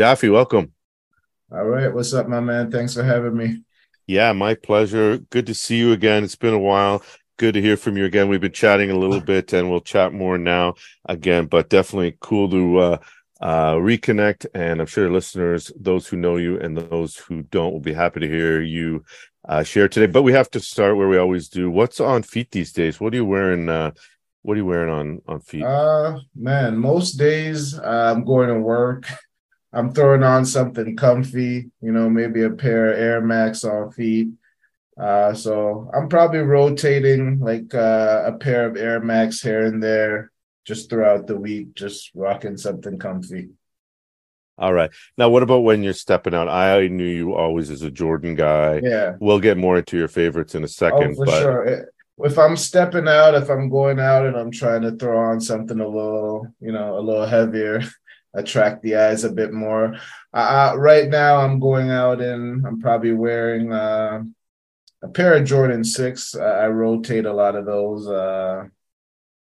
Jaffy, welcome. All right. What's up, my man? Thanks for having me. Yeah, my pleasure. Good to see you again. It's been a while. Good to hear from you again. We've been chatting a little bit and we'll chat more now again, but definitely cool to uh, uh, reconnect. And I'm sure listeners, those who know you and those who don't, will be happy to hear you uh, share today. But we have to start where we always do. What's on feet these days? What are you wearing? Uh, what are you wearing on on feet? Uh, man, most days I'm going to work. I'm throwing on something comfy, you know, maybe a pair of Air Max on feet. Uh, so I'm probably rotating like uh, a pair of Air Max here and there just throughout the week, just rocking something comfy. All right. Now, what about when you're stepping out? I knew you always as a Jordan guy. Yeah. We'll get more into your favorites in a second. Oh, for but... sure. If I'm stepping out, if I'm going out and I'm trying to throw on something a little, you know, a little heavier, attract the eyes a bit more. Uh, right now, I'm going out and I'm probably wearing uh, a pair of Jordan Six. I rotate a lot of those. Uh,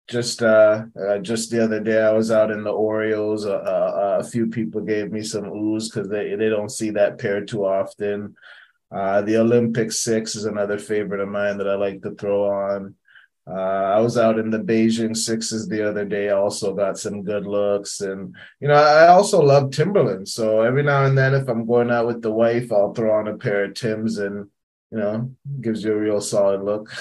just uh, uh, just the other day, I was out in the Oreos. Uh, a few people gave me some ooze because they they don't see that pair too often. The Olympic Six is another favorite of mine that I like to throw on. Uh, I was out in the Beijing sixes the other day. Also got some good looks, and you know I also love Timberland. So every now and then, if I'm going out with the wife, I'll throw on a pair of Tims, and you know gives you a real solid look.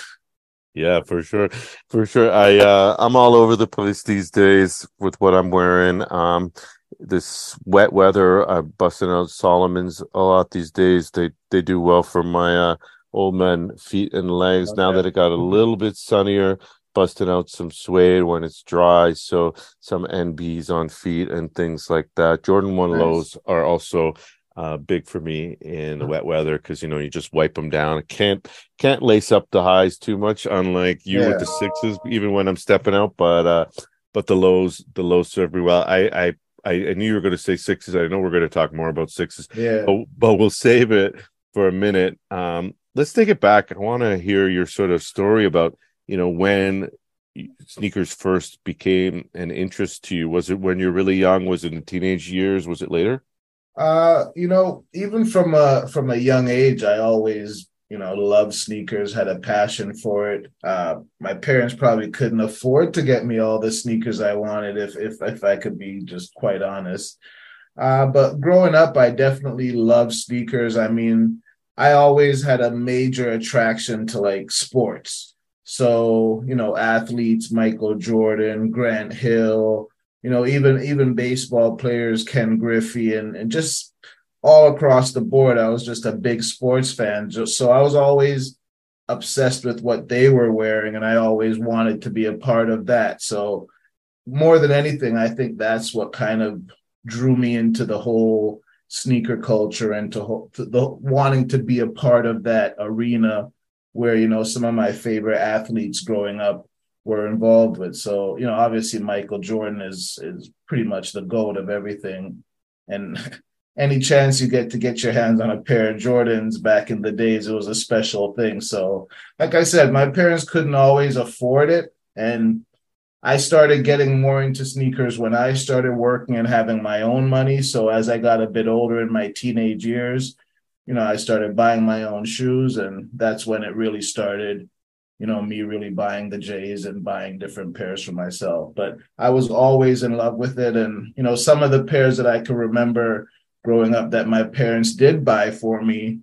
Yeah, for sure, for sure. I uh, I'm all over the place these days with what I'm wearing. Um, this wet weather, I'm busting out Salomon's a lot these days. They they do well for my uh old man feet and legs. Okay. Now that it got a little bit sunnier, busting out some suede when it's dry. So some NBs on feet and things like that. Jordan one nice. lows are also uh, big for me in the wet weather because you know you just wipe them down. Can't can't lace up the highs too much, unlike you yeah. with the sixes. Even when I'm stepping out, but uh, but the lows the lows serve me well. I I I, knew you were going to say sixes. I know we're going to talk more about sixes. Yeah, but, but we'll save it for a minute. Um, let's take it back. I want to hear your sort of story about you know when sneakers first became an interest to you. Was it when you're really young? Was it in teenage years? Was it later? Uh, you know, even from a from a young age, I always you know loved sneakers, had a passion for it. Uh, my parents probably couldn't afford to get me all the sneakers I wanted, if if if I could be just quite honest. Uh, but growing up, I definitely loved sneakers. I mean, I always had a major attraction to like sports. So, you know, athletes, Michael Jordan, Grant Hill, you know, even even baseball players, Ken Griffey, and, and just all across the board. I was just a big sports fan. Just so I was always obsessed with what they were wearing, and I always wanted to be a part of that. So more than anything, I think that's what kind of drew me into the whole sneaker culture and to, to the wanting to be a part of that arena where you know some of my favorite athletes growing up were involved with. So you know, obviously Michael Jordan is is pretty much the goat of everything, and any chance you get to get your hands on a pair of Jordans back in the days, it was a special thing. So, like I said, my parents couldn't always afford it, and I started getting more into sneakers when I started working and having my own money. So as I got a bit older in my teenage years, you know, I started buying my own shoes, and that's when it really started. You know, me really buying the J's and buying different pairs for myself. But I was always in love with it, and you know, some of the pairs that I could remember growing up that my parents did buy for me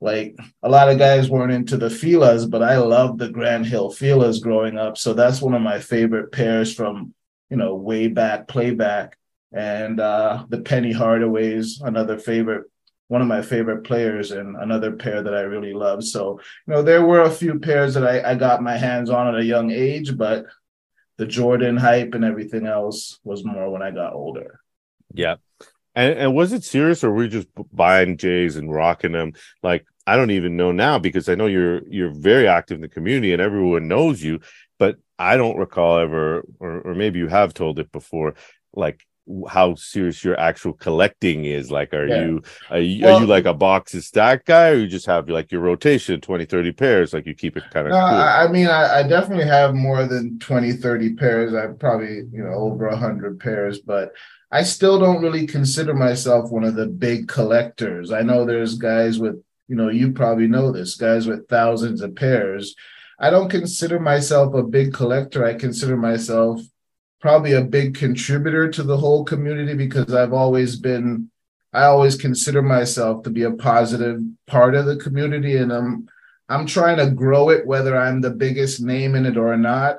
like a lot of guys weren't into the Filas, but I loved the Grant Hill Filas growing up. So that's one of my favorite pairs from, you know, way back, playback. And uh, the Penny Hardaways, another favorite, one of my favorite players, and another pair that I really love. So, you know, there were a few pairs that I, I got my hands on at a young age, but the Jordan hype and everything else was more when I got older. Yeah. And, and was it serious, or were you just buying J's and rocking them? Like I don't even know now because I know you're you're very active in the community and everyone knows you, but I don't recall ever, or, or maybe you have told it before, like how serious your actual collecting is like are yeah. you are you, well, are you like a box of stack guy or you just have like your rotation 20 30 pairs like you keep it kind of uh, cool? i mean I, I, definitely have more than 20 30 pairs i probably you know over 100 pairs but i still don't really consider myself one of the big collectors. I know there's guys with you know you probably know this guys with thousands of pairs. I don't consider myself a big collector. I consider myself probably a big contributor to the whole community because I've always been I always consider myself to be a positive part of the community and I'm I'm trying to grow it whether I'm the biggest name in it or not.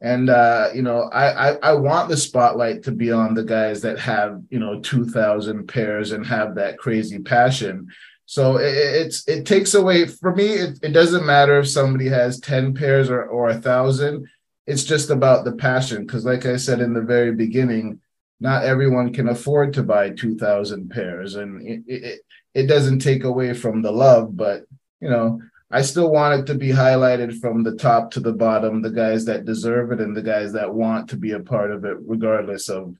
And uh, you know, I, I I want the spotlight to be on the guys that have, you know, 2000 pairs and have that crazy passion. So it, it's it takes away for me it, it doesn't matter if somebody has 10 pairs or or a thousand it's just about the passion because like i said in the very beginning not everyone can afford to buy 2000 pairs and it, it, it doesn't take away from the love but you know i still want it to be highlighted from the top to the bottom the guys that deserve it and the guys that want to be a part of it regardless of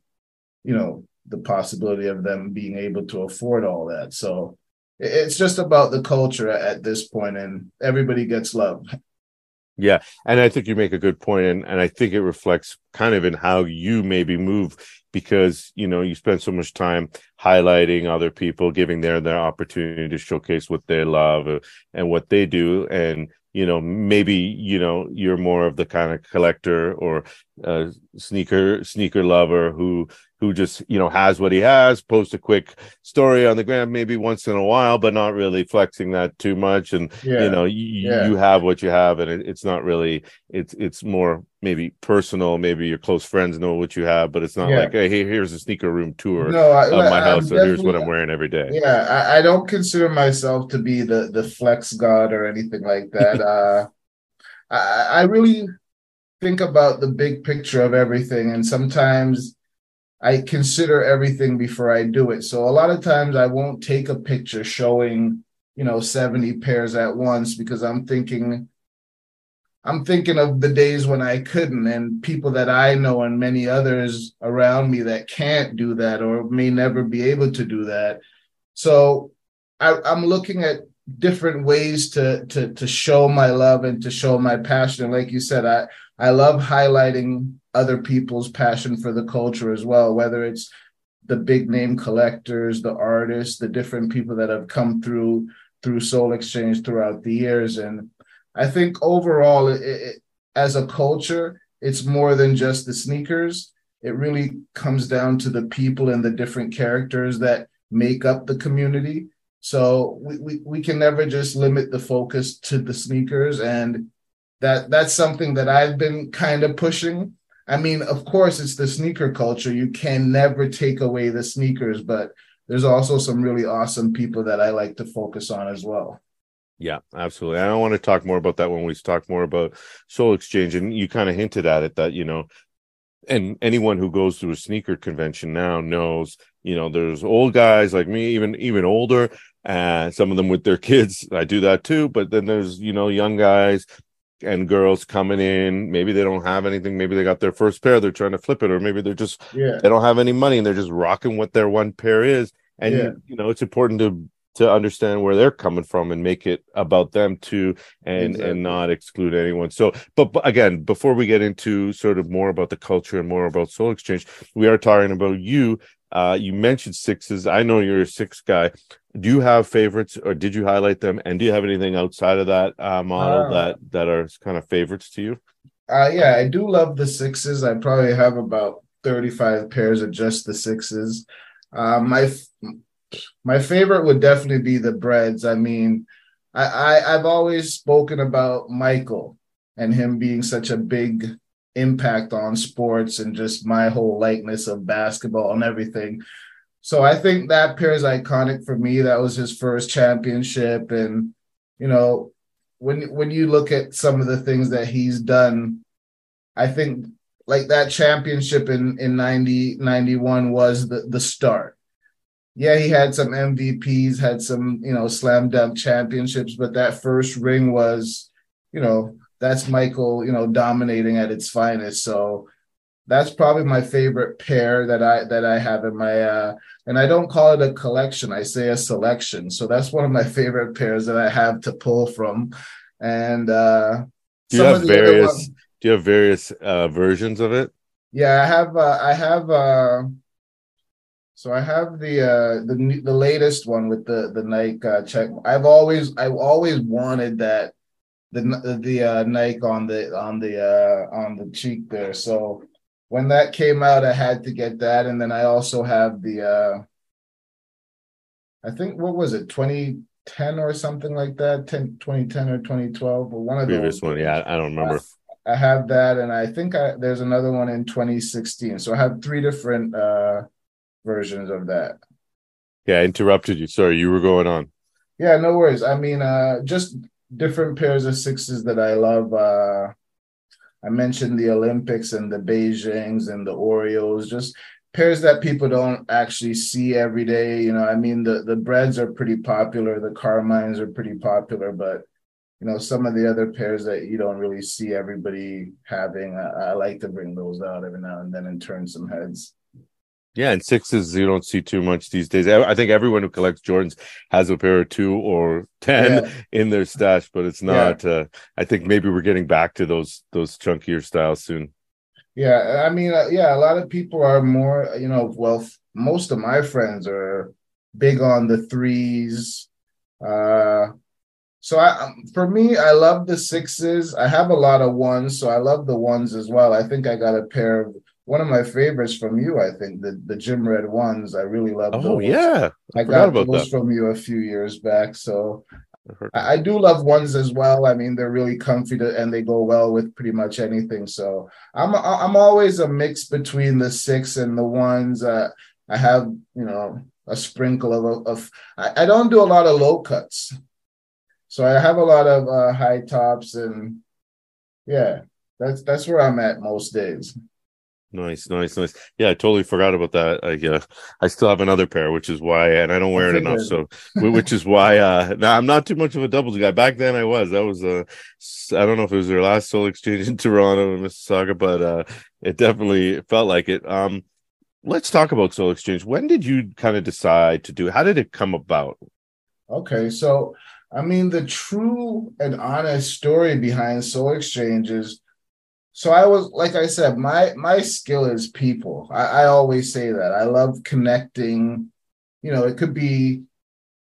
you know the possibility of them being able to afford all that. So it's just about the culture at this point and everybody gets love. Yeah, and I think you make a good point, and and I think it reflects kind of in how you maybe move because you know you spend so much time highlighting other people, giving their their opportunity to showcase what they love uh, and what they do, and you know maybe you know you're more of the kind of collector or uh, sneaker sneaker lover who who just you know has what he has post a quick story on the gram maybe once in a while but not really flexing that too much and yeah. you know you, yeah. you have what you have and it, it's not really it's it's more maybe personal maybe your close friends know what you have but it's not yeah. like hey here's a sneaker room tour no, I, of my house so here's what i'm wearing every day yeah I, I, don't consider myself to be the the flex god or anything like that uh I, I really think about the big picture of everything and sometimes I consider everything before I do it. So a lot of times I won't take a picture showing, you know, 70 pairs at once because I'm thinking I'm thinking of the days when I couldn't and people that I know and many others around me that can't do that or may never be able to do that. So I, am looking at different ways to to to show my love and to show my passion. Like you said, I I love highlighting other people's passion for the culture as well, whether it's the big name collectors, the artists, the different people that have come through through Sole Exchange throughout the years. And I think overall, it, it, as a culture, it's more than just the sneakers. It really comes down to the people and the different characters that make up the community. So we, we, we can never just limit the focus to the sneakers. And that that's something that I've been kind of pushing. I mean, of course, it's the sneaker culture. You can never take away the sneakers, but there's also some really awesome people that I like to focus on as well. Yeah, absolutely. I don't want to talk more about that when we talk more about Sole Exchange. And you kind of hinted at it that, you know, and anyone who goes to a sneaker convention now knows, you know, there's old guys like me, even even older, and some of them with their kids. I do that too. But then there's, you know, young guys and girls coming in. Maybe they don't have anything. Maybe they got their first pair. They're trying to flip it, or maybe they're just yeah. they don't have any money and they're just rocking what their one pair is. And yeah. you know, it's important to to understand where they're coming from and make it about them too and exactly. and not exclude anyone so but, but, again before we get into sort of more about the culture and more about sole exchange we are talking about you uh you mentioned sixes i know you're a six guy do you have favorites or did you highlight them? And do you have anything outside of that uh, model uh, that that are kind of favorites to you? Uh yeah i do love the sixes. I probably have about 35 pairs of just the sixes. Uh, my my favorite would definitely be the breads. I mean I, I i've always spoken about michael and him being such a big impact on sports and just my whole likeness of basketball and everything so I think that pair is iconic for me. That was his first championship. And, you know, when when you look at some of the things that he's done, I think like that championship in, in 90, 91 was the, the start. Yeah, he had some MVPs, had some, you know, slam dunk championships, but that first ring was, you know, that's Michael, you know, dominating at its finest. So that's probably my favorite pair that I that I have in my uh and I don't call it a collection, I say a selection. So that's one of my favorite pairs that I have to pull from. And uh do you have various do you have various uh versions of it? Yeah, I have uh I have uh so I have the uh the the latest one with the the Nike uh, check. I've always I've always wanted that the the uh, Nike on the on the uh on the cheek there. So when that came out, I had to get that, and then I also have the uh I think what was it? 2010 or something like that? 10 2010 or 2012 or one of the previous one yeah I don't remember. I, I have that and I think I, there's another one in 2016 so I have three different uh versions of that. Yeah I interrupted you. Sorry you were going on. Yeah no worries. I mean uh just different pairs of sixes that I love uh I mentioned the Olympics and the Beijings and the Oreos, just pairs that people don't actually see every day. You know, I mean, the the breads are pretty popular, the Carmines are pretty popular, but you know, some of the other pairs that you don't really see everybody having, I, I like to bring those out every now and then and turn some heads. Yeah, and sixes you don't see too much these days. I think everyone who collects Jordans has a pair of two or ten yeah. in their stash, but it's not. Yeah. Uh, I think maybe we're getting back to those those chunkier styles soon. Yeah, I mean, uh, yeah, a lot of people are more, you know, well, most of my friends are big on the threes. Uh, so I, um, for me, I love the sixes. I have a lot of ones, so I love the ones as well. I think I got a pair of one of my favorites from you. I think the the gym red ones. I really love. Oh those. yeah, I, I got those that. from you a few years back. So I, I, do love ones as well. I mean, they're really comfy to, and they go well with pretty much anything. So I'm I'm always a mix between the six and the ones. Uh, I have you know a sprinkle of of. I, I don't do a lot of low cuts, so I have a lot of uh, high tops and yeah, that's that's where I'm at most days. Nice, nice, nice. Yeah, I totally forgot about that. I uh, I still have another pair, which is why, and I don't wear it enough. So, which is why, uh, now I'm not too much of a doubles guy. Back then, I was. That was uh, I don't know if it was their last Sole Exchange in Toronto and Mississauga, but uh, it definitely felt like it. Um, let's talk about Sole Exchange. When did you kind of decide to do? How did it come about? Okay, so I mean, the true and honest story behind Sole Exchange is so I was like I said, my my skill is people. I, I always say that. I love connecting. You know, it could be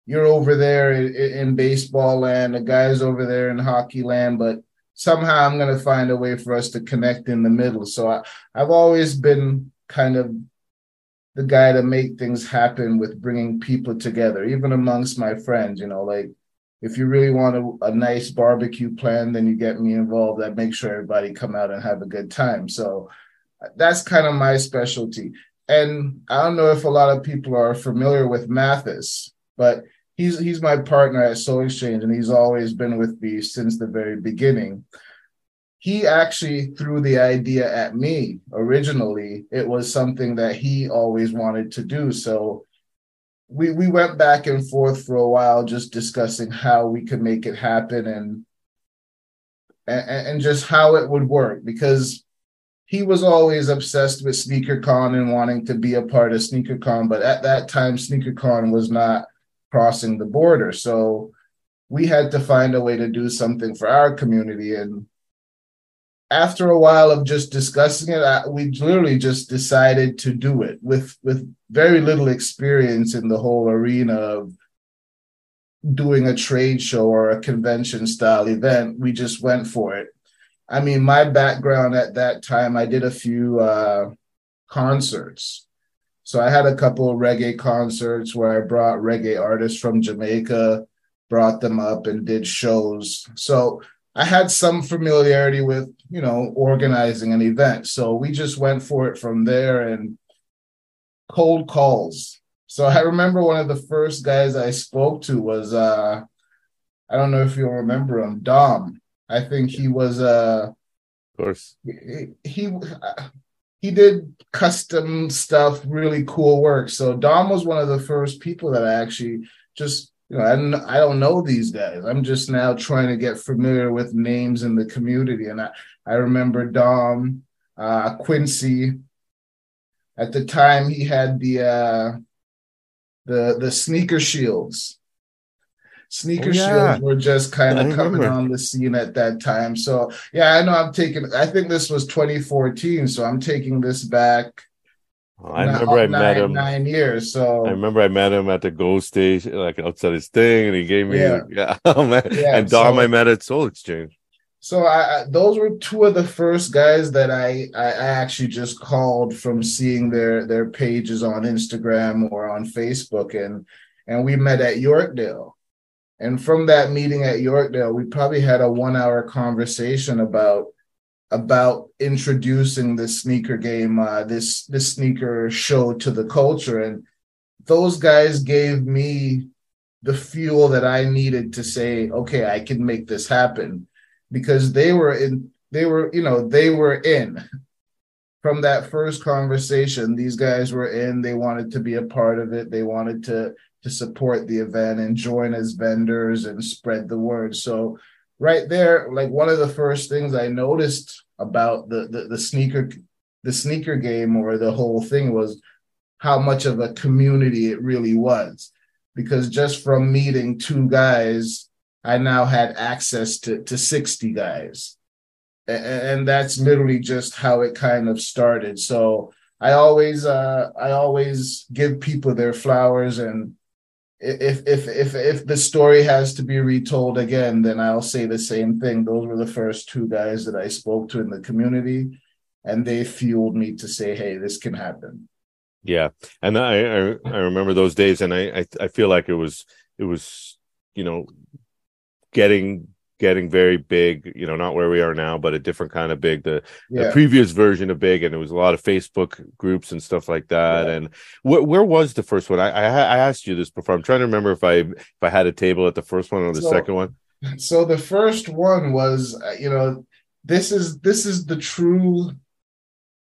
you're over there in, in baseball land, the guy's over there in hockey land, but somehow I'm going to find a way for us to connect in the middle. So I, I've always been kind of the guy to make things happen with bringing people together, even amongst my friends. You know, like if you really want a, a, nice barbecue plan, then you get me involved. I make sure everybody come out and have a good time. So that's kind of my specialty. And I don't know if a lot of people are familiar with Mathis, but he's he's my partner at Sole Exchange, and he's always been with me since the very beginning. He actually threw the idea at me originally. It was something that he always wanted to do. So we we went back and forth for a while just discussing how we could make it happen and and, and just how it would work because he was always obsessed with SneakerCon and wanting to be a part of SneakerCon, but at that time SneakerCon was not crossing the border. So we had to find a way to do something for our community and after a while of just discussing it, I, we literally just decided to do it with with very little experience in the whole arena of doing a trade show or a convention style event. We just went for it. I mean, my background at that time, I did a few uh, concerts. So I had a couple of reggae concerts where I brought reggae artists from Jamaica, brought them up and did shows. So I had some familiarity with, you know, organizing an event. So we just went for it from there and cold calls. So I remember one of the first guys I spoke to was uh I don't know if you'll remember him, Dom. I think he was uh of course. He, he he did custom stuff, really cool work. So Dom was one of the first people that I actually just you know, I don't, I don't know these guys. I'm just now trying to get familiar with names in the community. And I, I remember Dom, uh, Quincy. At the time, he had the uh, the the sneaker shields. Sneaker oh, yeah. shields were just kind of coming on the scene at that time. So yeah, I know I'm taking. I think this was 2014, so I'm taking this back I remember I nine, met him nine years. So I remember I met him at the Gold station, like outside his thing, and he gave me yeah. yeah, oh, yeah and Dom so, I met at Sole Exchange. So I, those were two of the first guys that I, I actually just called from seeing their their pages on Instagram or on Facebook, and and we met at Yorkdale. And from that meeting at Yorkdale, we probably had a one hour conversation about about introducing the sneaker game, uh, this this sneaker show to the culture, and those guys gave me the fuel that I needed to say, okay, I can make this happen, because they were in, they were, you know, they were in from that first conversation. These guys were in. They wanted to be a part of it. They wanted to to support the event and join as vendors and spread the word. So right there, like one of the first things I noticed about the, the, the sneaker the sneaker game or the whole thing was how much of a community it really was. Because just from meeting two guys, I now had access to, to 60 guys. And, and that's literally just how it kind of started. So I always uh I always give people their flowers and if if if if the story has to be retold again, then I'll say the same thing. Those were the first two guys that I spoke to in the community, and they fueled me to say, "Hey, this can happen." Yeah, and I I, I remember those days, and I, I I feel like it was it was you know getting getting very big, you know, not where we are now, but a different kind of big, the, yeah. the previous version of big. And it was a lot of Facebook groups and stuff like that. Yeah. And wh- where was the first one? I, I, I, asked you this before. I'm trying to remember if I, if I had a table at the first one or the so, second one. So the first one was, uh, you know, this is, this is the true,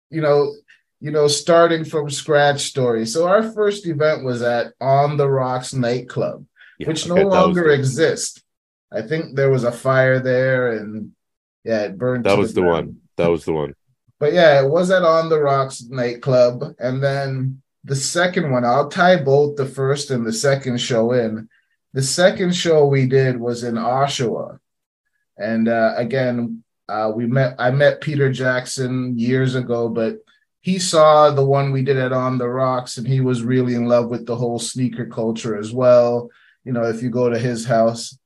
you know, you know, starting from scratch story. So our first event was at On the Rocks nightclub, yeah, which okay, no longer exists I think there was a fire there, and yeah, it burned. That was the, the one. That was the one. But yeah, it was at On the Rocks nightclub, and then the second one. I'll tie both the first and the second show in. The second show we did was in Oshawa, and uh, again, uh, we met. I met Peter Jackson years ago, but he saw the one we did at On the Rocks, and he was really in love with the whole sneaker culture as well. You know, if you go to his house,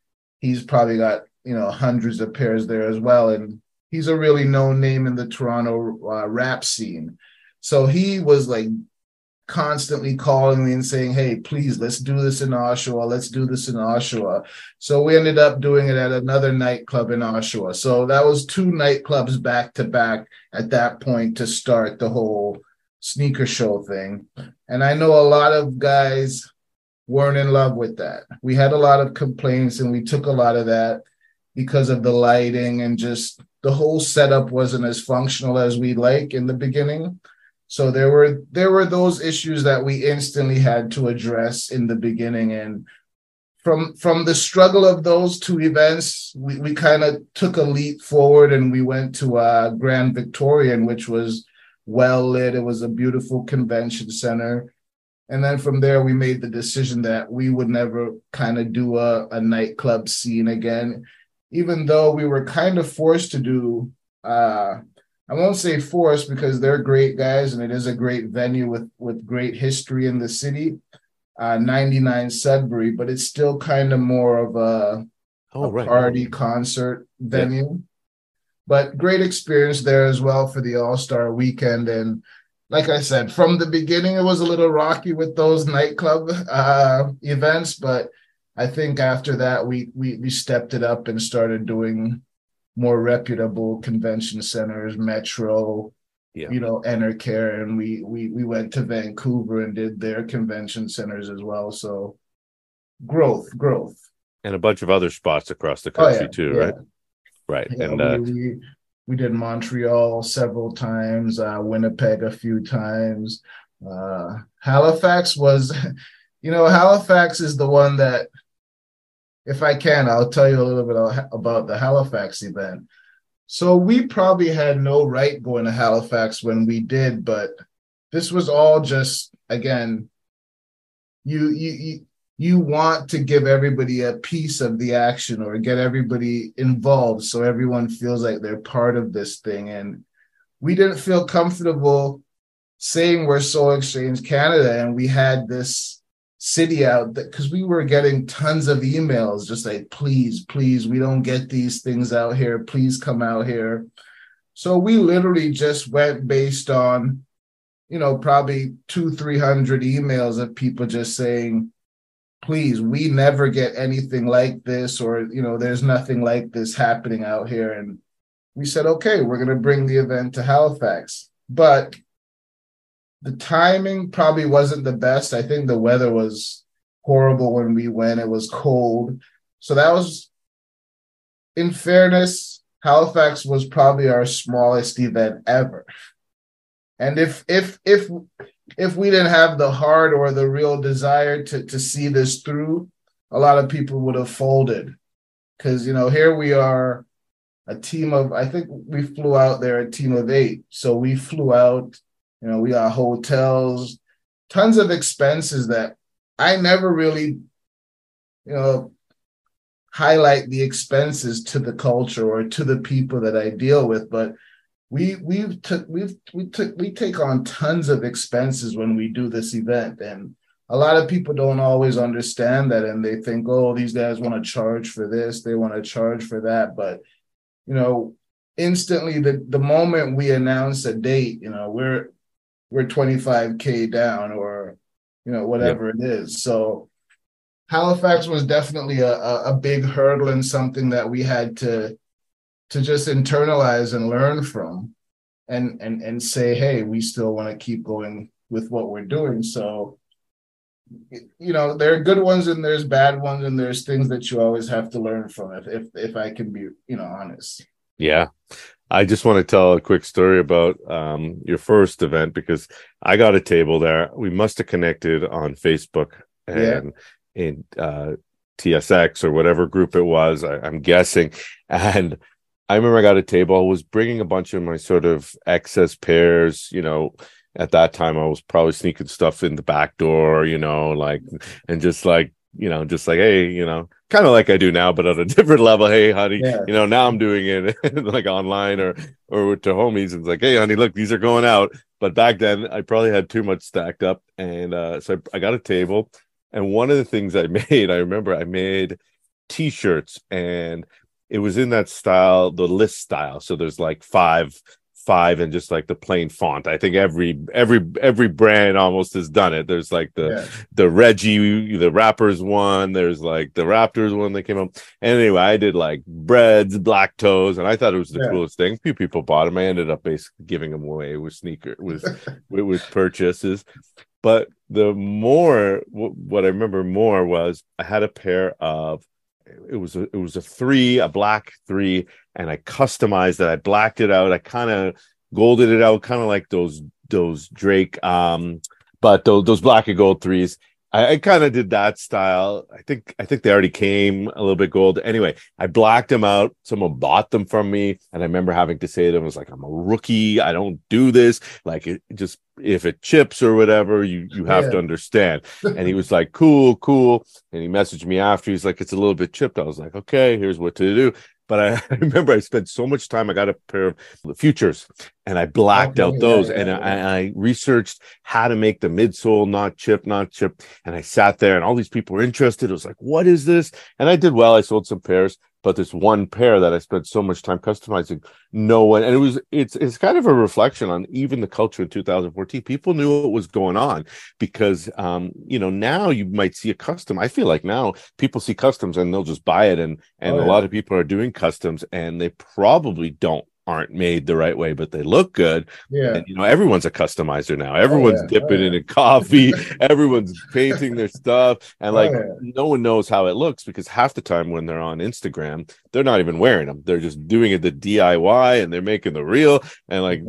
he's probably got you know hundreds of pairs there as well, and he's a really known name in the Toronto uh, rap scene. So he was like constantly calling me and saying, "Hey, please, let's do this in Oshawa. Let's do this in Oshawa." So we ended up doing it at another nightclub in Oshawa. So that was two nightclubs back to back at that point to start the whole sneaker show thing. And I know a lot of guys weren't in love with that. We had a lot of complaints and we took a lot of that because of the lighting and just the whole setup wasn't as functional as we like in the beginning. So there were there were those issues that we instantly had to address in the beginning and from from the struggle of those two events, we, we kind of took a leap forward and we went to uh, Grand Victorian, which was well lit. It was a beautiful convention center and then from there we made the decision that we would never kind of do a, a nightclub scene again even though we were kind of forced to do uh i won't say forced because they're great guys and it is a great venue with with great history in the city uh 99 sudbury but it's still kind of more of a, oh, a right. party concert venue yeah. but great experience there as well for the all-star weekend and like I said, from the beginning, it was a little rocky with those nightclub uh, events, but I think after that, we, we we stepped it up and started doing more reputable convention centers, Metro, yeah. you know, Enercare, and we we we went to Vancouver and did their convention centers as well. So growth, growth, and a bunch of other spots across the country oh, yeah, too, yeah. right? Right, and we, uh, we, we did Montreal several times, uh, Winnipeg a few times. Uh, Halifax was, you know, Halifax is the one that, if I can, I'll tell you a little bit about the Halifax event. So we probably had no right going to Halifax when we did, but this was all just again, you you you you want to give everybody a piece of the action or get everybody involved so everyone feels like they're part of this thing. And we didn't feel comfortable saying we're Sole Exchange Canada and we had this city out because we were getting tons of emails just like please please we don't get these things out here please come out here so we literally just went based on you know probably two three hundred emails of people just saying please we never get anything like this or you know there's nothing like this happening out here and we said okay we're going to bring the event to halifax but the timing probably wasn't the best. I think the weather was horrible when we went. It was cold. So that was, in fairness, Halifax was probably our smallest event ever. And if if if if we didn't have the heart or the real desire to to see this through, a lot of people would have folded. Because you know, here we are, a team of I think we flew out there a team of eight. So we flew out you know, we got hotels, tons of expenses that I never really, you know, highlight the expenses to the culture or to the people that I deal with, but we we've took we've we took we take on tons of expenses when we do this event and a lot of people don't always understand that and they think oh these guys want to charge for this they want to charge for that but you know instantly the the moment we announce a date you know we're we're 25k down or you know whatever it is. So halifax was definitely a, a, big hurdle and something that we had to to just internalize and learn from and and and say hey we still want to keep going with what we're doing so you know there are good ones and there's bad ones and there's things that you always have to learn from if if, if i can be you know honest yeah I just want to tell a quick story about um, your first event because I got a table there. We must have connected on Facebook and yeah. in uh, TSX or whatever group it was. I, I'm guessing, and I remember I got a table. I was bringing a bunch of my sort of excess pairs, you know. At that time, I was probably sneaking stuff in the back door, you know, like, and just like you know, just like, hey, you know, kind of like I do now, but at a different level. Hey, honey, yeah. you know, now I'm doing it like online or or to homies. And it's like, hey, honey, look, these are going out. But back then, I probably had too much stacked up, and uh, so I, I got a table. And one of the things I made, I remember, I made T-shirts, and it was in that style, the list style. So there's like five five and just like the plain font. I think every every every brand almost has done it. There's like the yeah. the Reggie, the Rappers one. There's like the Raptors one that came up. And anyway, I did like breads, black toes, and I thought it was the yeah. coolest thing. A few people bought them. I ended up basically giving them away with sneaker with with purchases. But the more what I remember more was I had a pair of it was a, it was a three, a black three, and I customized it. I blacked it out. I kind of golded it out, kind of like those those Drake, um, but those those black and gold threes. I, I kind of did that style. I think I think they already came a little bit gold. Anyway, I blacked them out. Someone bought them from me, and I remember having to say to them, "I was like, I'm a rookie. I don't do this. Like, it just if it chips or whatever, you you have yeah. to understand." and he was like, "Cool, cool." And he messaged me after. He's like, "It's a little bit chipped." I was like, "Okay, here's what to do." But I, I, remember I spent so much time. I got a pair of futures and I blacked okay, out those yeah, yeah, and yeah. I, I, researched how to make the midsole not chip, not chip. And I sat there and all these people were interested. It was like, what is this? And I did well. I sold some pairs but this one pair that I spent so much time customizing, no one, and it was, it's, it's kind of a reflection on even the culture in 2014. People knew what was going on because, um, you know, now you might see a custom. I feel like now people see customs and they'll just buy it. And, and oh, yeah. a lot of people are doing customs and they probably don't aren't made the right way, but they look good. Yeah. And, you know, everyone's a customizer now. Oh, everyone's oh, yeah. dipping oh, yeah. in coffee. everyone's painting their stuff. And oh, like, oh, no one knows how it looks because half the time when they're on Instagram, they're not even wearing them. They're just doing it the DIY and they're making the real. And like,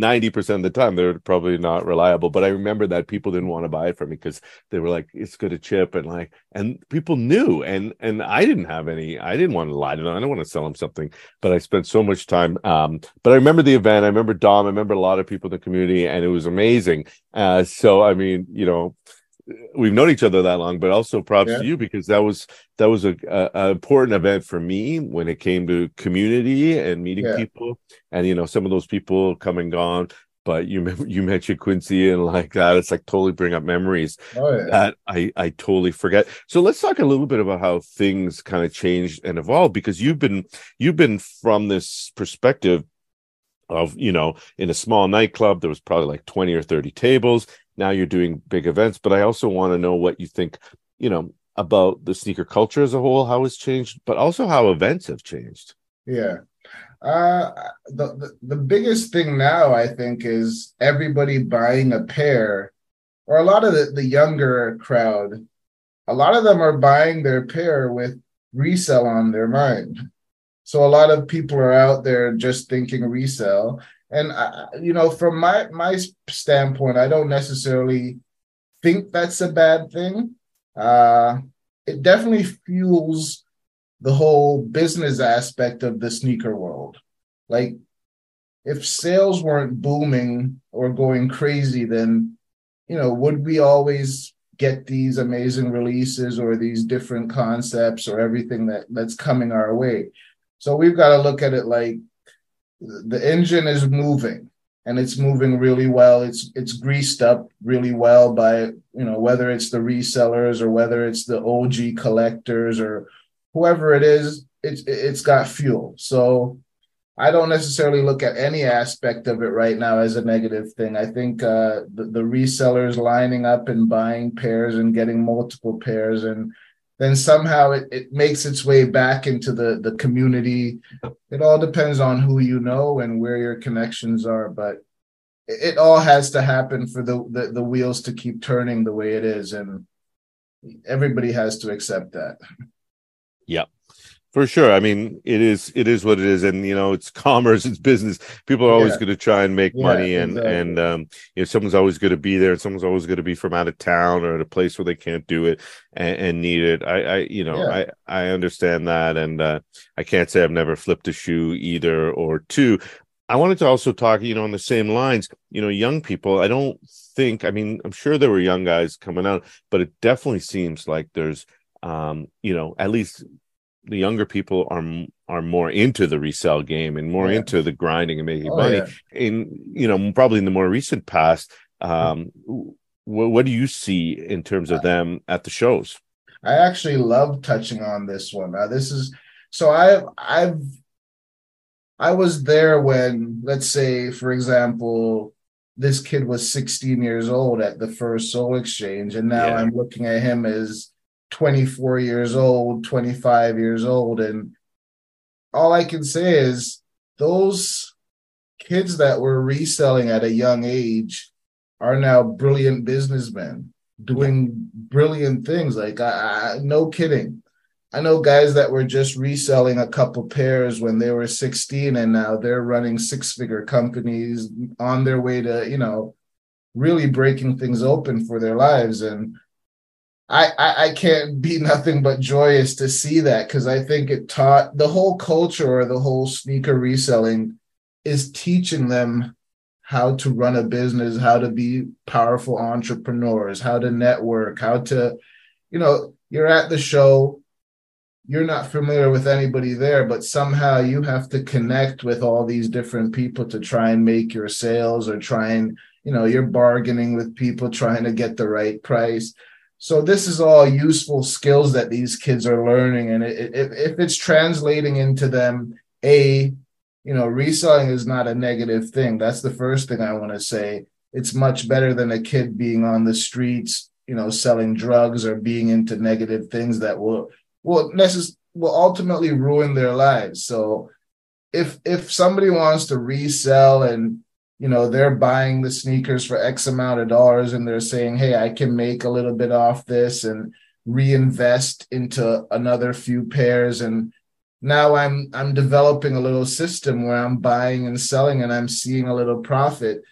ninety percent of the time they're probably not reliable. But I remember that people didn't want to buy it from me because they were like, "It's good to chip," and like, and people knew, and and I didn't have any. I didn't want to lie to them. I didn't want to sell them something, but I spent so much time. Um, but I remember the event. I remember Dom. I remember a lot of people in the community, and it was amazing. Uh, so I mean, you know we've known each other that long, but also props yeah. to you because that was that was a, a, a, important event for me when it came to community and meeting yeah. people, and you know some of those people come and gone. But you you mentioned Quincy and like that, it's like totally bring up memories oh, yeah. that I I totally forget. So let's talk a little bit about how things kind of changed and evolved because you've been you've been from this perspective of you know in a small nightclub there was probably like 20 or 30 tables now you're doing big events but i also want to know what you think you know about the sneaker culture as a whole how it's changed but also how events have changed. Yeah. Uh the, the, the biggest thing now i think is everybody buying a pair or a lot of the, the younger crowd a lot of them are buying their pair with resell on their mind. So a lot of people are out there just thinking resell and I, you know from my my standpoint i don't necessarily think that's a bad thing. Uh it definitely fuels the whole business aspect of the sneaker world. Like if sales weren't booming or going crazy then you know would we always get these amazing releases or these different concepts or everything that that's coming our way? So we've got to look at it like the engine is moving and it's moving really well. It's it's greased up really well by you know whether it's the resellers or whether it's the OG collectors or whoever it is. It's it's got fuel. So I don't necessarily look at any aspect of it right now as a negative thing. I think uh, the, the resellers lining up and buying pairs and getting multiple pairs and then somehow it, it makes its way back into the, the community. It all depends on who you know and where your connections are, but it, all has to happen for the, the, the wheels to keep turning the way it is. And everybody has to accept that. Yep for sure i mean it is it is what it is and you know it's commerce it's business people are always yeah. going to try and make yeah, money and exactly. and um you know someone's always going to be there and someone's always going to be from out of town or at a place where they can't do it and, and need it i i you know yeah. i i understand that and uh i can't say i've never flipped a shoe either or two i wanted to also talk you know on the same lines you know young people i don't think i mean i'm sure there were young guys coming out but it definitely seems like there's um you know at least the younger people are are more into the resell game and more yeah. into the grinding and making oh, money. Yeah. In you know, probably in the more recent past, um, what, what do you see in terms of them at the shows? I actually love touching on this one. Uh, this is so I've I've I was there when, let's say, for example, this kid was 16 years old at the first Sole Exchange, and now yeah. I'm looking at him as 24 years old, 25 years old. And all I can say is those kids that were reselling at a young age are now brilliant businessmen doing brilliant things. Like, I, I, no kidding. I know guys that were just reselling a couple pairs when they were 16 and now they're running six figure companies on their way to, you know, really breaking things open for their lives. And I, I, I can't be nothing but joyous to see that because I think it taught the whole culture or the whole sneaker reselling is teaching them how to run a business, how to be powerful entrepreneurs, how to network, how to, you know, you're at the show, you're not familiar with anybody there, but somehow you have to connect with all these different people to try and make your sales or try and, you know, you're bargaining with people trying to get the right price so this is all useful skills that these kids are learning. And it, it, if it's translating into them a you know reselling is not a negative thing. That's the first thing i want to say. It's much better than a kid being on the streets you know selling drugs or being into negative things that will will necess- will ultimately ruin their lives. So if if somebody wants to resell and you know they're buying the sneakers for x amount of dollars and they're saying hey i can make a little bit off this and reinvest into another few pairs and now I'm I'm developing a little system where I'm buying and selling and I'm seeing a little profit.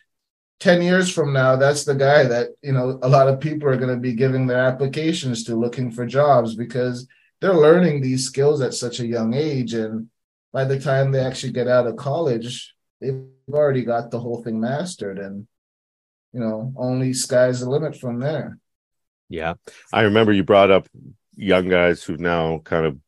10 years from now, that's the guy that, you know, a lot of people are going to be giving their applications to looking for jobs because they're learning these skills at such a young age. And by the time they actually get out of college, they've already got the whole thing mastered. And, you know, only sky's the limit from there. Yeah. I remember you brought up young guys who've now kind of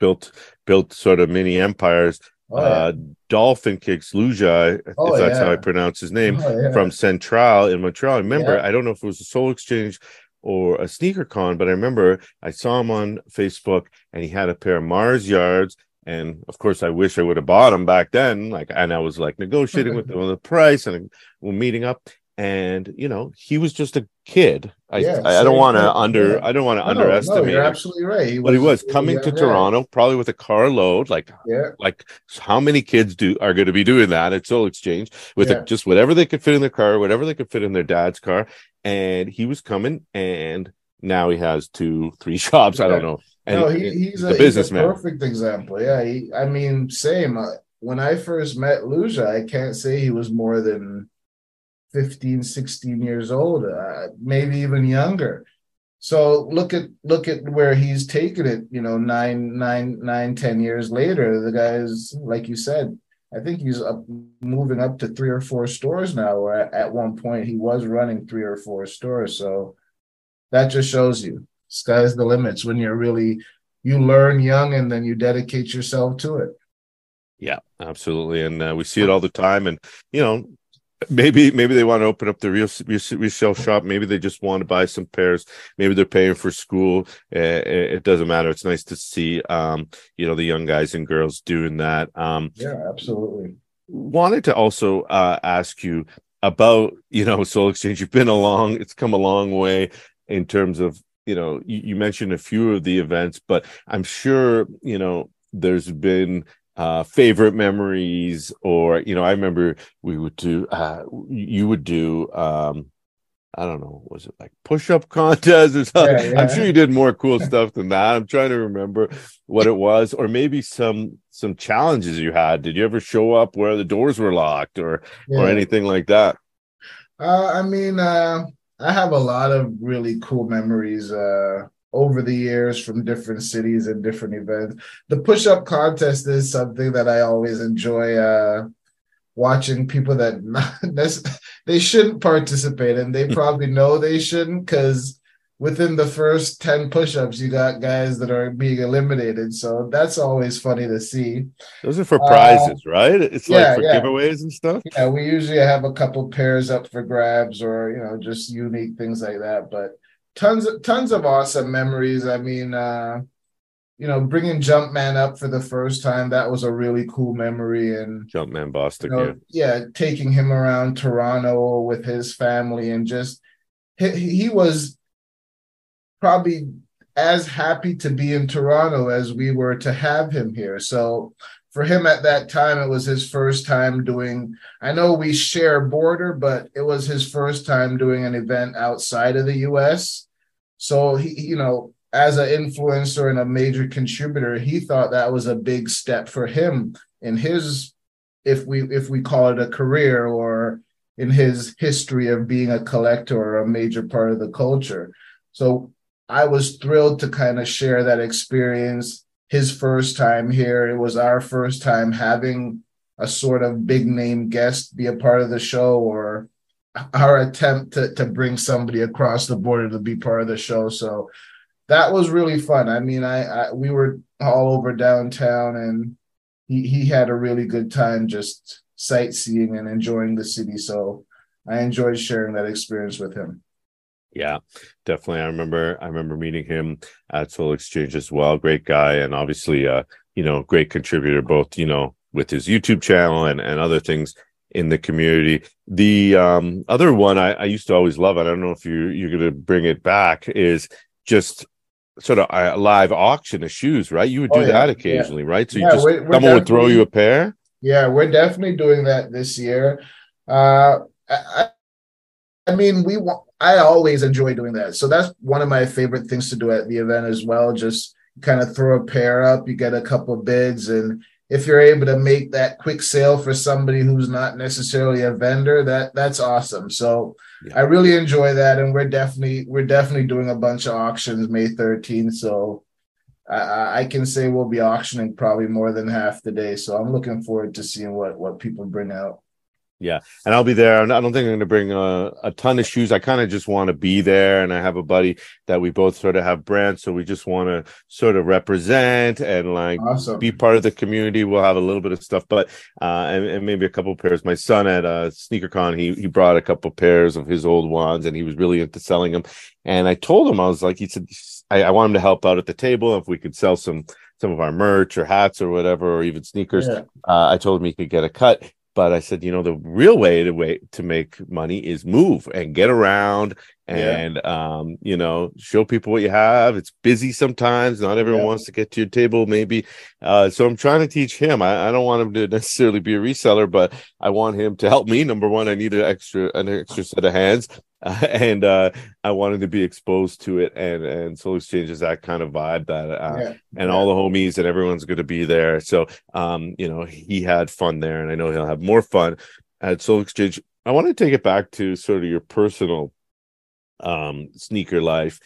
built built sort of mini empires. Oh, yeah. uh, Dolphin Kicks Luja, oh, if that's yeah. how I pronounce his name, oh, yeah. from Central in Montreal. I remember, I don't know if it was a Sole Exchange or a sneaker con, but I remember I saw him on Facebook and he had a pair of Mars yards. And of course, I wish I would have bought them back then. Like, and I was like negotiating with them on the price and we're meeting up and you know he was just a kid. I yeah, I, don't want to under yeah. I don't want to no, underestimate. No, you're absolutely right. He but he was coming to Toronto probably with a carload. Like yeah. like how many kids do are going to be doing that at Sole Exchange with a, just whatever they could fit in their car, whatever they could fit in their dad's car, and he was coming and now he has two three shops. I don't know. And no, he, he's a, businessman. perfect example. Yeah, he, I mean, same. Uh, when I first met Luja, I can't say he was more than 15 16 years old uh, maybe even younger so look at look at where he's taken it you know nine nine nine ten years later the guy is like you said i think he's up moving up to three or four stores now where at one point he was running three or four stores so that just shows you sky's the limits when you're really you learn young and then you dedicate yourself to it. Yeah absolutely. And uh, we see it all the time and you know maybe maybe they want to open up the real resale shop. Maybe they just want to buy some pairs. Maybe they're paying for school. It doesn't matter. It's nice to see um you know the young guys and girls doing that. Um yeah absolutely. wanted to also uh ask you about you know sole exchange. You've been along it's come a long way in terms of you know you, you mentioned a few of the events but i'm sure you know there's been uh favorite memories or you know i remember we would do uh you would do um i don't know was it like push-up contest or something yeah, yeah. i'm sure you did more cool stuff than that i'm trying to remember what it was or maybe some some challenges you had did you ever show up where the doors were locked or yeah. or anything like that uh i mean uh i have a lot of really cool memories uh over the years from different cities and different events. The push up contest is something that I always enjoy uh, watching people that not, they shouldn't participate and they probably know they shouldn't because within the first 10 push-ups you got guys that are being eliminated so that's always funny to see those are for prizes uh, right it's yeah, like for yeah. giveaways and stuff yeah we usually have a couple pairs up for grabs or you know just unique things like that but tons of tons of awesome memories. I mean, uh, you know, bringing Jumpman up for the first time that was a really cool memory. And Jumpman Bostic, you know, yeah. yeah, taking him around Toronto with his family and just he, he was probably as happy to be in Toronto as we were to have him here. So for him at that time, it was his first time doing. I know we share border, but it was his first time doing an event outside of the U.S. So he, you know, as an influencer and a major contributor, he thought that was a big step for him in his, if we if we call it a career or in his history of being a collector or a major part of the culture. So I was thrilled to kind of share that experience his first time here. It was our first time having a sort of big name guest be a part of the show or our attempt to, to bring somebody across the border to be part of the show. So that was really fun. I mean, I, I we were all over downtown and he, he had a really good time just sightseeing and enjoying the city. So I enjoyed sharing that experience with him. Yeah, definitely. I remember I remember meeting him at Sole Exchange as well. Great guy and obviously uh, you know, great contributor both, you know, with his YouTube channel and, and other things in the community. The um, other one I, I used to always love, I don't know if you you're gonna bring it back, is just sort of a live auction of shoes, right? You would do oh, yeah, that occasionally, yeah. right? So you just we're, we're someone would throw you a pair. Yeah, we're definitely doing that this year. Uh, I, I mean, we want I always enjoy doing that. So that's one of my favorite things to do at the event as well. Just kind of throw a pair up, you get a couple bids, and if you're able to make that quick sale for somebody who's not necessarily a vendor, that that's awesome. So yeah. I really enjoy that, and we're definitely we're definitely doing a bunch of auctions May 13th. So I, I can say we'll be auctioning probably more than half the day. So I'm looking forward to seeing what what people bring out. Yeah, and I'll be there. I don't think I'm going to bring a, a ton of shoes. I kind of just want to be there, and I have a buddy that we both sort of have brands, so we just want to sort of represent and like awesome. be part of the community. We'll have a little bit of stuff, but uh, and, and maybe a couple pairs. My son at uh, SneakerCon, he he brought a couple pairs of his old ones, and he was really into selling them. And I told him, I was like, he said, I, I want him to help out at the table if we could sell some some of our merch or hats or whatever, or even sneakers. Yeah. Uh, I told him he could get a cut but I said, you know, the real way to way to make money is move and get around and yeah. um, you know, show people what you have. It's busy sometimes. Not everyone yeah. wants to get to your table, maybe. Uh, so I'm trying to teach him. I, I, don't want him to necessarily be a reseller, but I want him to help me. Number one, I need an extra an extra set of hands. Uh, and uh, I wanted to be exposed to it, and and Sole Exchange is that kind of vibe that, uh, yeah. and all the homies and everyone's going to be there. So, um, you know, he had fun there, and I know he'll have more fun at Sole Exchange. I want to take it back to sort of your personal um sneaker life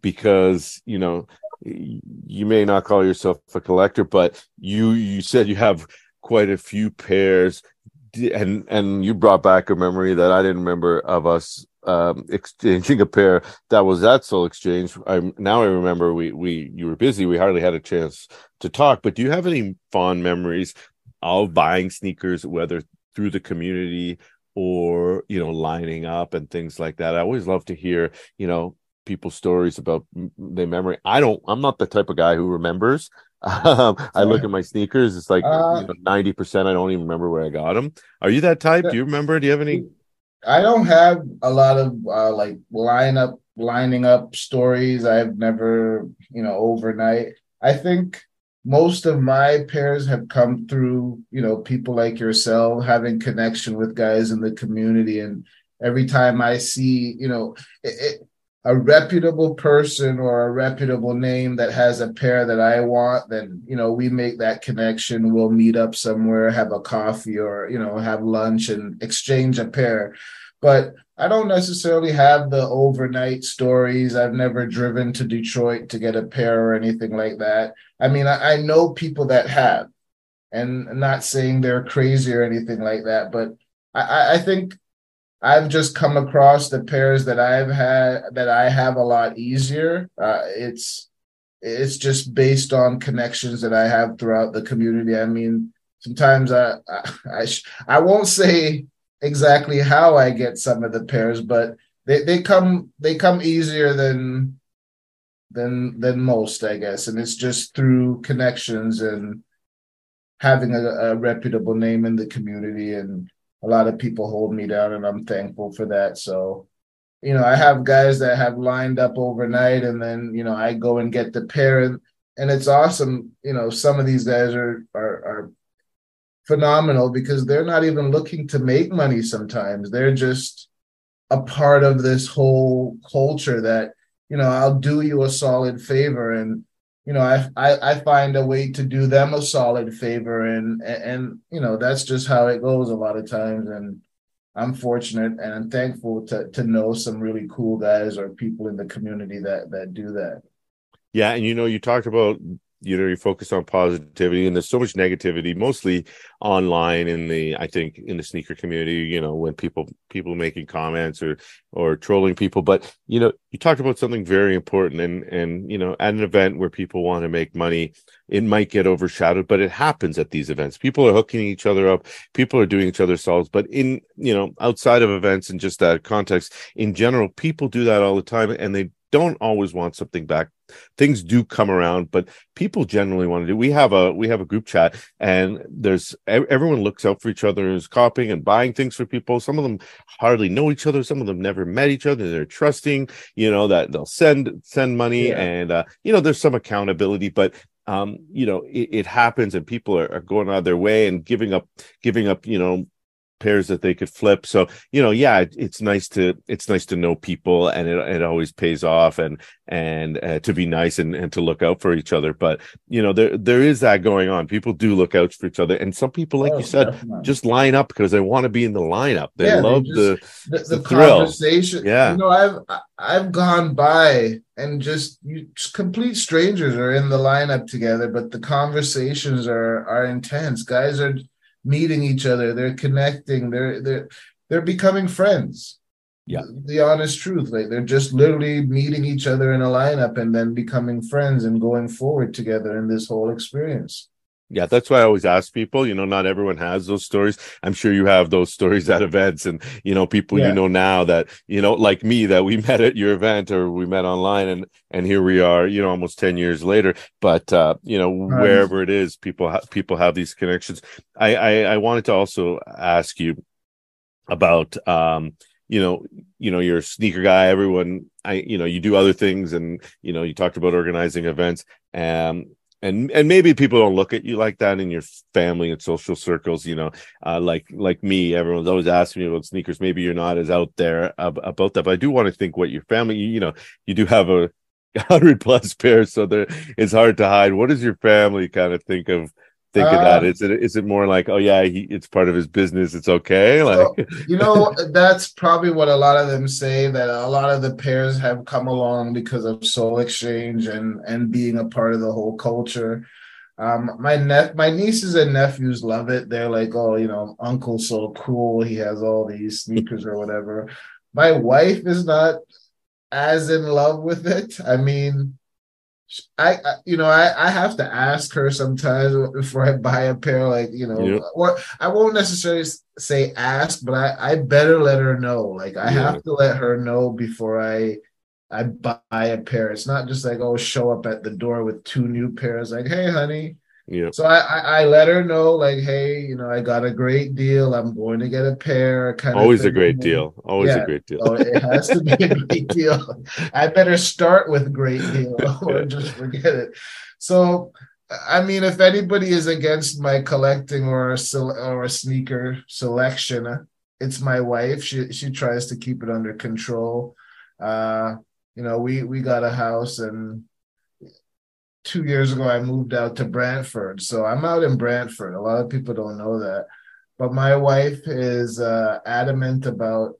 because you know you may not call yourself a collector but you you said you have quite a few pairs and and you brought back a memory that I didn't remember of us um, exchanging a pair that was that Sole Exchange. I now I remember we we you were busy. We hardly had a chance to talk. But do you have any fond memories of buying sneakers, whether through the community or you know lining up and things like that? I always love to hear you know people's stories about their memory. I don't. I'm not the type of guy who remembers. Um, I look at my sneakers. It's like uh, ninety percent. I don't even remember where I got them. Are you that type? Do you remember? Do you have any? I don't have a lot of uh, like line up lining up stories. I've never, you know, overnight. I think most of my pairs have come through, you know, people like yourself having connection with guys in the community. And every time I see, you know, it, a reputable person or a reputable name that has a pair that I want, then you know we make that connection. We'll meet up somewhere, have a coffee, or you know have lunch and exchange a pair. But I don't necessarily have the overnight stories. I've never driven to Detroit to get a pair or anything like that. I mean, I, I know people that have, and I'm not saying they're crazy or anything like that, but I, I think I've just come across the pairs that I've had that I have a lot easier. Uh, it's it's just based on connections that I have throughout the community. I mean, sometimes I I I, sh- I won't say exactly how I get some of the pairs, but they, they come they come easier than than than most, I guess. And it's just through connections and having a, a reputable name in the community and a lot of people hold me down and I'm thankful for that. So, you know, I have guys that have lined up overnight and then, you know, I go and get the pair and, and it's awesome. You know, some of these guys are, are, are phenomenal because they're not even looking to make money sometimes. They're just a part of this whole culture that, you know, I'll do you a solid favor and you know, I, I, I find a way to do them a solid favor, and, and and you know that's just how it goes a lot of times. And I'm fortunate and I'm thankful to to know some really cool guys or people in the community that that do that. Yeah, and you know, you talked about you know you focus on positivity and there's so much negativity mostly online in the i think in the sneaker community you know when people people making comments or or trolling people. But you know you talked about something very important and and you know at an event where people want to make money it might get overshadowed but it happens at these events. People are hooking each other up. People are doing each other solves. But in you know outside of events and just that context in general people do that all the time and they don't always want something back things do come around but people generally want to do we have a we have a group chat and there's everyone looks out for each other is copying and buying things for people some of them hardly know each other some of them never met each other they're trusting you know that they'll send send money yeah. and uh, you know there's some accountability but um, you know it, it happens and people are, are, going out of their way and giving up giving up you know pairs that they could flip. So, you know, yeah, it, it's nice to it's nice to know people and it, it always pays off and and uh, to be nice and, and to look out for each other. But, you know, there there is that going on. People do look out for each other. And some people, like oh, you said, definitely. just line up because they want to be in the lineup. They yeah, love just, the, the, the, conversation. Yeah. You know, I've I've gone by and just you just complete strangers are in the lineup together, but the conversations are are intense. Guys are meeting each other they're connecting they're they're they're becoming friends. Yeah. The honest truth like they're just literally meeting each other in a lineup and then becoming friends and going forward together in this whole experience yeah, that's why I always ask people. You know, not everyone has those stories. I'm sure you have those stories at events, and you know, people yeah. you know now that you know, like me, that we met at your event or we met online, and and here we are. You know, almost ten years later. But uh, you know, right. wherever it is, people ha- people have these connections. I, I I wanted to also ask you about um you know you know you're a sneaker guy everyone i you know you do other things and you know you talked about organizing events um and and maybe people don't look at you like that in your family and social circles you know uh, like like me everyone's always asking me about sneakers. Maybe you're not as out there ab- about that but i do want to think what your family you, you know you do have a hundred plus pairs so there it's hard to hide. What does your family kind of think of think uh, of that? Uh, is it is it more like, oh yeah, he, it's part of his business, it's okay? Like you know, that's probably what a lot of them say that a lot of the pairs have come along because of sole exchange and and being a part of the whole culture. Um, my ne- my nieces and nephews love it. They're like, oh, you know, uncle's so cool. He has all these sneakers or whatever. My wife is not as in love with it. I mean, I, I, you know I, I have to ask her sometimes before I buy a pair like you know yep. or I won't necessarily say ask but I I better let her know like I yeah. have to let her know before I I buy a pair it's not just like oh show up at the door with two new pairs like hey honey yeah. So I, I, I let her know like, hey, you know, I got a great deal. I'm going to get a pair. Kind always a great deal. Always yeah. a great deal. so it has to be a great deal. I better start with great deal or just forget it. So I mean, if anybody is against my collecting or a, or a sneaker selection, it's my wife. She she tries to keep it under control. Uh, you know, we we got a house and two years ago, I moved out to Brantford. So I'm out in Brantford. A lot of people don't know that. But my wife is uh, adamant about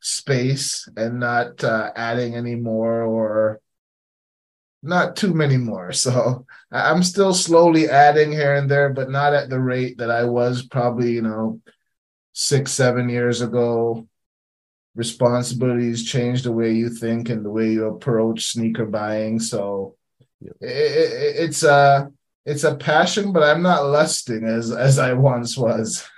space and not uh, adding any more or not too many more. So I'm still slowly adding here and there, but not at the rate that I was probably, you know, six, seven years ago. Responsibilities change the way you think and the way you approach sneaker buying. So it, it, it's a it's a passion, but I'm not lusting as as I once was.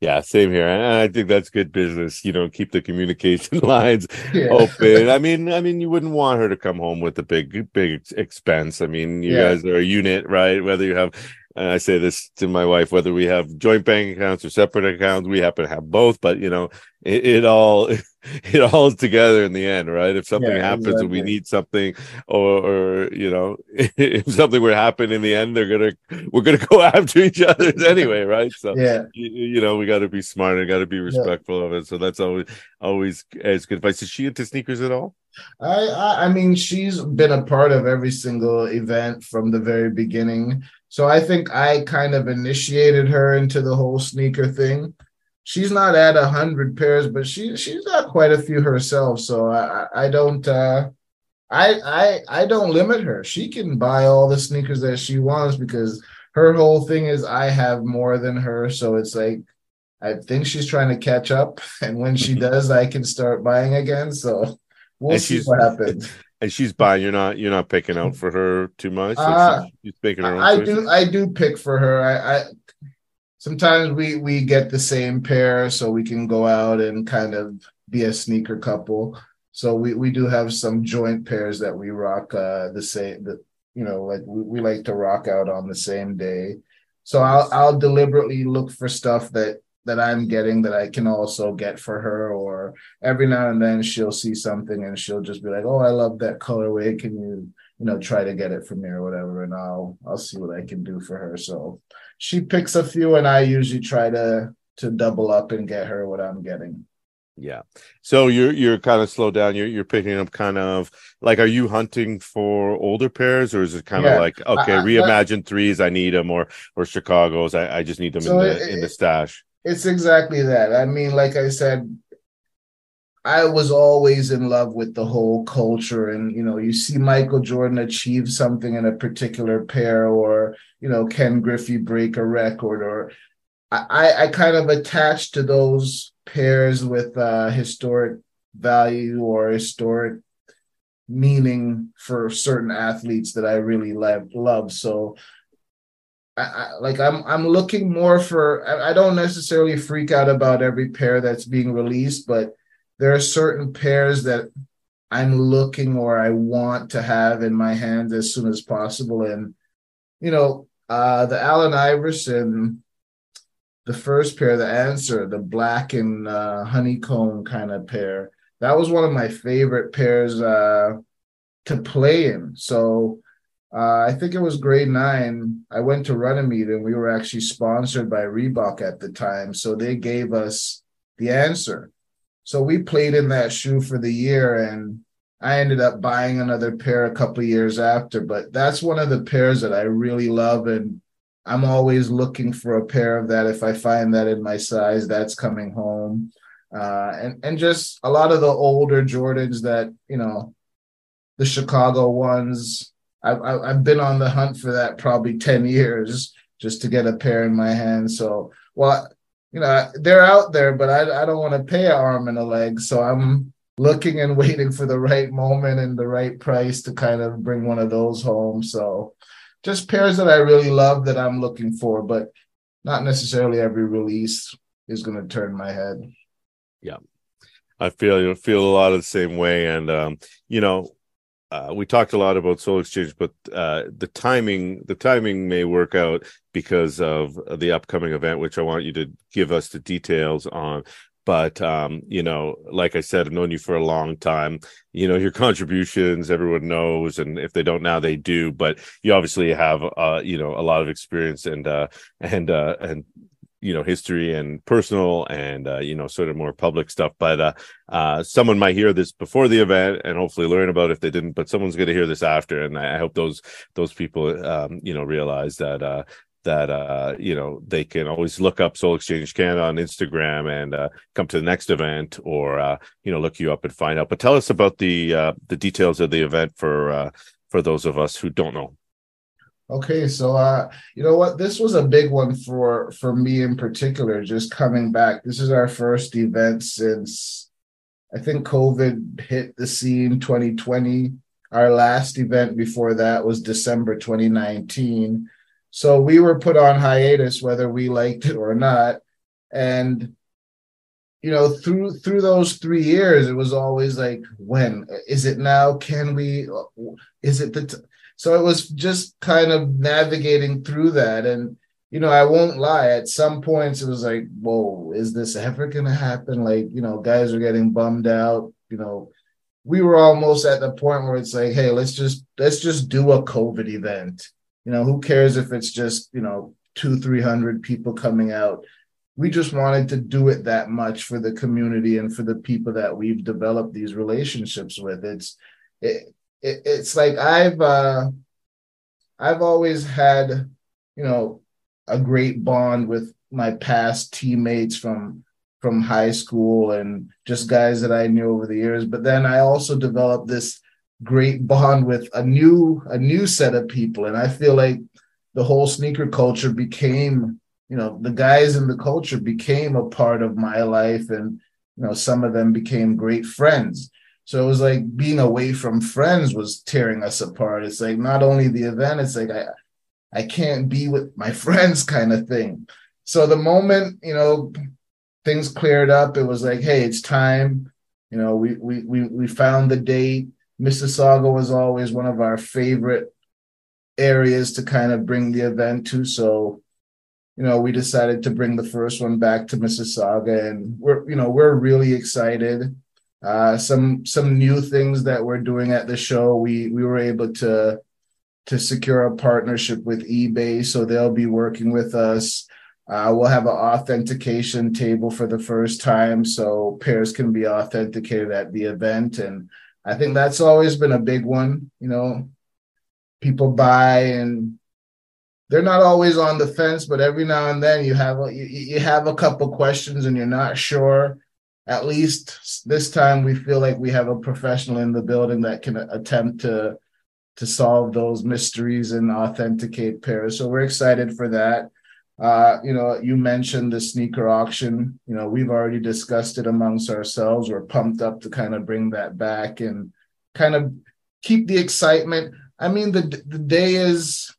Yeah, same here. And I think that's good business. You know, keep the communication lines yeah. open. I mean, I mean, you wouldn't want her to come home with a big, big expense. I mean, you yeah. guys are a unit, right? Whether you have and I say this to my wife, whether we have joint bank accounts or separate accounts, we happen to have both, but you know, it, it all, it all is together in the end, right? If something yeah, happens exactly. and we need something or, or, you know, if something were to happen in the end, they're going to, we're going to go after each other anyway, right? So, yeah, you, you know, we got to be smart and got to be respectful yeah. of it. So that's always, always as good advice. Is she into sneakers at all? I, I, I mean, she's been a part of every single event from the very beginning. So I think I kind of initiated her into the whole sneaker thing. She's not at a hundred pairs, but she she's got quite a few herself. So I I don't uh, I I I don't limit her. She can buy all the sneakers that she wants because her whole thing is I have more than her. So it's like I think she's trying to catch up, and when she does, I can start buying again. So we'll and see what happens. And she's buying. You're not. You're not picking out for her too much. Uh, she's, her own. I choices? do. I do pick for her. I, I sometimes we we get the same pair, so we can go out and kind of be a sneaker couple. So we we do have some joint pairs that we rock uh, the same. The, you know, like we, we like to rock out on the same day. So I'll I'll deliberately look for stuff that that I'm getting that I can also get for her. Or every now and then she'll see something and she'll just be like, "Oh, I love that colorway. Can you, you know, try to get it for me or whatever?" And I'll I'll see what I can do for her. So she picks a few, and I usually try to to double up and get her what I'm getting. Yeah. So you're you're kind of slowed down. You're you're picking up kind of like are you hunting for older pairs or is it kind yeah. of like okay, I, reimagine threes, I need them or or Chicago's, I, I just need them so in the it, in the stash. It's exactly that. I mean, like I said, I was always in love with the whole culture. And, you know, you see Michael Jordan achieve something in a particular pair, or, you know, Ken Griffey break a record, or I, I kind of attached to those pairs with uh, historic value or historic meaning for certain athletes that I really love. love. So, I, I, like I'm I'm looking more for. I, I don't necessarily freak out about every pair that's being released, but there are certain pairs that I'm looking or I want to have in my hands as soon as possible. And you know, uh, the Allen Iverson the first pair, the answer, the black and uh, honeycomb kind of pair. That was one of my favorite pairs uh, to play in. So uh, I think it was grade nine. I went to Runnymede and we were actually sponsored by Reebok at the time. So they gave us the answer. So we played in that shoe for the year and I ended up buying another pair a couple years after. But that's one of the pairs that I really love and I'm always looking for a pair of that. If I find that in my size, that's coming home. Uh, and and just a lot of the older Jordans that you know, the Chicago ones. I've I've been on the hunt for that probably ten years just to get a pair in my hand. So well, you know, they're out there, but I I don't want to pay an arm and a leg. So I'm looking and waiting for the right moment and the right price to kind of bring one of those home. So just pairs that I really love that I'm looking for, but not necessarily every release is going to turn my head. Yeah. I feel you feel a lot of the same way. And, um, you know, uh, we talked a lot about Sole Exchange, but uh, the timing the timing may work out because of the upcoming event, which I want you to give us the details on. But um, you know, like I said, I've known you for a long time. You know, your contributions, everyone knows, and if they don't now, they do. But you obviously have, uh, you know, a lot of experience and uh, and uh, and you know history and personal and uh, you know sort of more public stuff but uh, uh, someone might hear this before the event and hopefully learn about if they didn't but someone's going to hear this after. And i hope those those people um, you know realize that uh, that uh you know they can always look up sole exchange canada on instagram and uh come to the next event or uh you know look you up and find out. But tell us about the uh the details of the event for uh for those of us who don't know okay so uh you know what this was a big one for for me in particular just coming back this is our first event since i think covid hit the scene 2020 our last event before that was december 2019 so we were put on hiatus whether we liked it or not. And you know, through through those three years, it was always like, when is it now? Can we? Is it the? T-? So it was just kind of navigating through that, and you know, I won't lie. At some points, it was like, whoa, is this ever going to happen? Like, you know, guys are getting bummed out. You know, we were almost at the point where it's like, hey, let's just let's just do a COVID event you know, who cares if it's just, you know, two, 300 people coming out? We just wanted to do it that much for the community and for the people that we've developed these relationships with. It's, it, it it's like I've, uh, I've always had, you know, a great bond with my past teammates from from high school and just guys that I knew over the years. But then I also developed this great bond with a new a new set of people and i feel like the whole sneaker culture became you know the guys in the culture became a part of my life and you know some of them became great friends so it was like being away from friends was tearing us apart it's like not only the event it's like i i can't be with my friends kind of thing so the moment you know things cleared up it was like hey it's time you know we we we, we found the date Mississauga was always one of our favorite areas to kind of bring the event to. So, you know, we decided to bring the first one back to Mississauga, and we're, you know, we're really excited. Uh, some some new things that we're doing at the show. We we were able to to secure a partnership with eBay, so they'll be working with us. Uh, we'll have an authentication table for the first time, so pairs can be authenticated at the event, and I think that's always been a big one. You know, people buy and they're not always on the fence, but every now and then you have a, you, you have a couple questions and you're not sure. At least this time, we feel like we have a professional in the building that can attempt to to solve those mysteries and authenticate pairs. So we're excited for that. Uh, you know, you mentioned the sneaker auction. You know, we've already discussed it amongst ourselves. We're pumped up to kind of bring that back and kind of keep the excitement. I mean, the the day is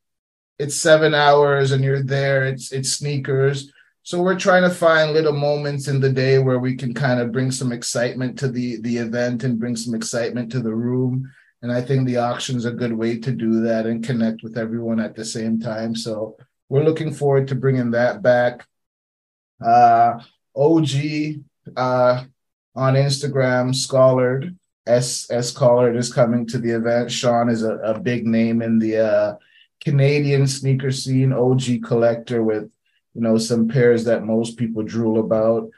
it's seven hours and you're there. It's it's sneakers. So we're trying to find little moments in the day where we can kind of bring some excitement to the the event and bring some excitement to the room. And I think the auction's a good way to do that and connect with everyone at the same time. So we're looking forward to bringing that back. Uh, OG uh, on Instagram, Scholard, S S Collard is coming to the event. Sean is a, a big name in the uh, Canadian sneaker scene, OG collector with you know some pairs that most people drool about.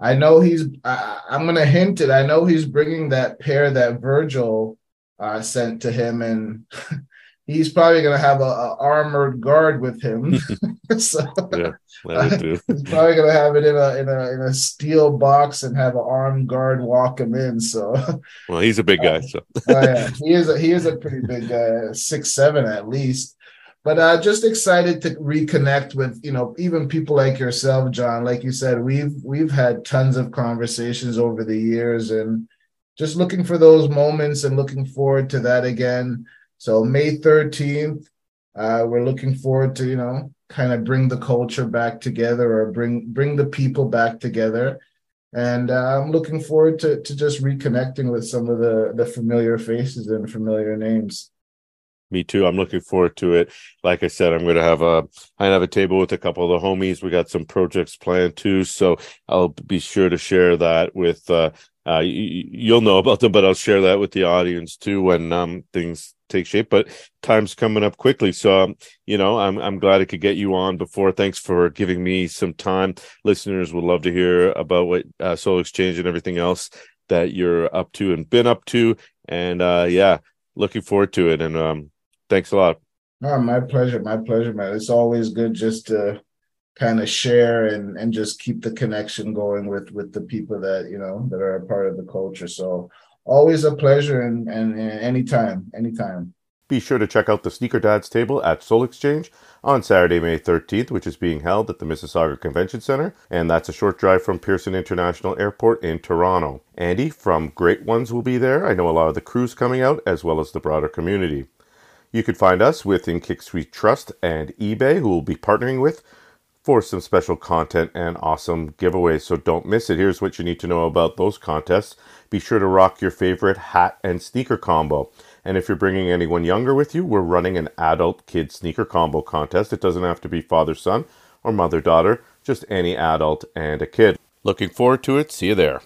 I know he's. I, am gonna hint it. I know he's bringing that pair that Virgil uh, sent to him, and he's probably going to have a, a, armored guard with him. so yeah, he's probably going to have it in a in a in a steel box and have an armed guard walk him in. So well, he's a big guy. So oh, yeah, he is a he is a pretty big guy, six seven at least. But uh, just excited to reconnect with you know even people like yourself, Jon. Like you said, we've we've had tons of conversations over the years, and just looking for those moments and looking forward to that again. So May 13th, uh, we're looking forward to, you know, kind of bring the culture back together or bring bring the people back together. And uh, I'm looking forward to to just reconnecting with some of the the familiar faces and familiar names. Me too. I'm looking forward to it. Like I said, I'm going to have a I have a table with a couple of the homies. We got some projects planned too, so I'll be sure to share that with. Uh, uh, you'll know about them, but I'll share that with the audience too when um things take shape. But time's coming up quickly, so um, you know I'm I'm glad I could get you on before. Thanks for giving me some time. Listeners would love to hear about what uh, Sole Exchange and everything else that you're up to and been up to. And uh, yeah, looking forward to it. And um, thanks a lot. Oh, my pleasure. My pleasure, man. It's always good just to kind of share and and just keep the connection going with with the people that you know that are a part of the culture. So always a pleasure and, and, and anytime, anytime. Be sure to check out the Sneaker Dads table at Sole Exchange on Saturday, May 13th, which is being held at the Mississauga Convention Center, and that's a short drive from Pearson International Airport in Toronto. Andy from Great Ones will be there. I know a lot of the crews coming out, as well as the broader community. You can find us within Kick Trust and eBay, who will be partnering with for some special content and awesome giveaways. So don't miss it. Here's what you need to know about those contests. Be sure to rock your favorite hat and sneaker combo. And if you're bringing anyone younger with you, we're running an adult kid sneaker combo contest. It doesn't have to be father son or mother daughter, just any adult and a kid. Looking forward to it. See you there.